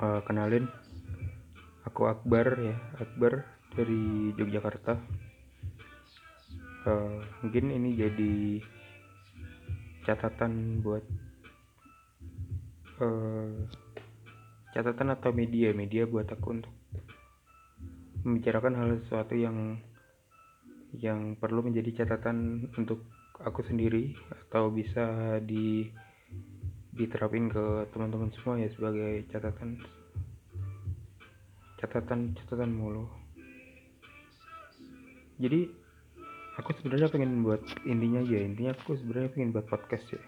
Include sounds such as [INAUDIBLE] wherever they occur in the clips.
uh, kenalin aku Akbar ya Akbar dari Yogyakarta. Uh, mungkin ini jadi catatan buat uh, catatan atau media media buat aku untuk membicarakan hal sesuatu yang yang perlu menjadi catatan untuk aku sendiri atau bisa di diterapin ke teman-teman semua ya sebagai catatan catatan catatan mulu. Jadi aku sebenarnya pengen buat intinya ya intinya aku sebenarnya pengen buat podcast ya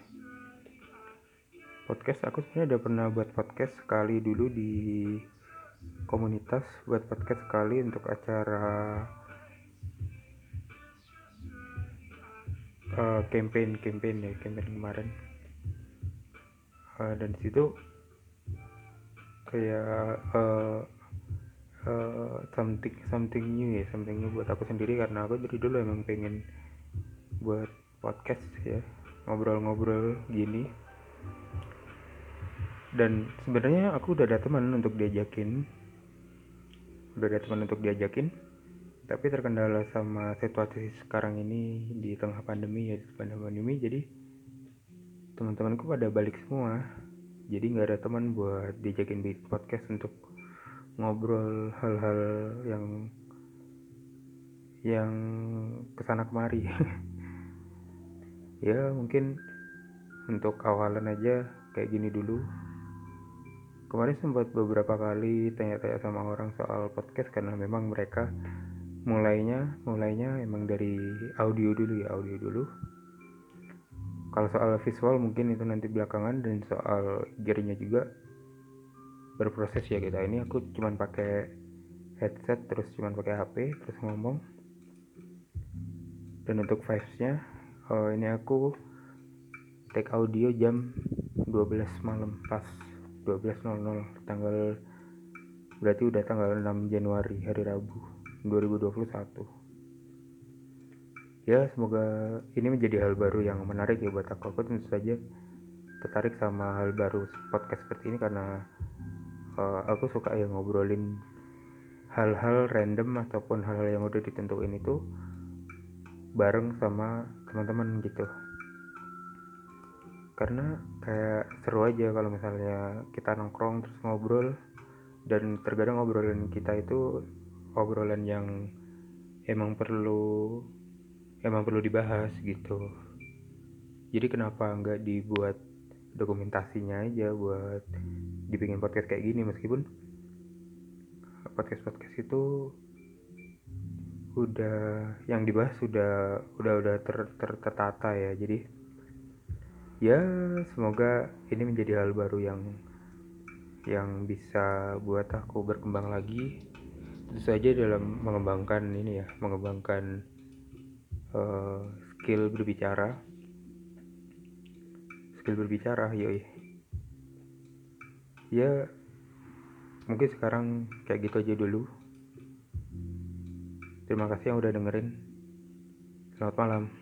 podcast aku sebenarnya udah pernah buat podcast sekali dulu di komunitas buat podcast sekali untuk acara uh, campaign campaign ya campaign kemarin. Uh, dan di situ kayak uh, uh, something something new ya something new buat aku sendiri karena aku dari dulu emang pengen buat podcast ya ngobrol-ngobrol gini. Dan sebenarnya aku udah ada teman untuk diajakin udah ada teman untuk diajakin tapi terkendala sama situasi sekarang ini di tengah pandemi ya di pandemi. Jadi teman-temanku pada balik semua. Jadi nggak ada teman buat dijakin di podcast untuk ngobrol hal-hal yang yang ke sana kemari. [LAUGHS] Ya mungkin untuk awalan aja kayak gini dulu. Kemarin sempat beberapa kali tanya-tanya sama orang soal podcast karena memang mereka mulainya mulainya emang dari audio dulu ya audio dulu. Kalau soal visual mungkin itu nanti belakangan dan soal gearnya juga berproses ya kita. Ini aku cuman pakai headset terus cuman pakai HP terus ngomong. Dan untuk vibesnya oh, ini aku take audio jam 12 malam pas 12.00 tanggal berarti udah tanggal 6 Januari hari Rabu 2021 ya semoga ini menjadi hal baru yang menarik ya buat aku. Aku tentu saja tertarik sama hal baru podcast seperti ini karena uh, aku suka ya ngobrolin hal-hal random ataupun hal-hal yang udah ditentuin itu bareng sama teman-teman gitu. Karena kayak seru aja kalau misalnya kita nongkrong terus ngobrol dan terkadang ngobrolan kita itu obrolan yang emang perlu emang perlu dibahas gitu. Jadi kenapa nggak dibuat dokumentasinya aja buat dibikin podcast kayak gini meskipun podcast podcast itu udah yang dibahas sudah udah udah ter, ter, tertata ya. Jadi ya semoga ini menjadi hal baru yang yang bisa buat aku berkembang lagi. Tentu saja dalam mengembangkan ini ya mengembangkan uh, skill berbicara. Skill berbicara yoi ya mungkin sekarang kayak gitu aja dulu. Terima kasih yang udah dengerin. Selamat malam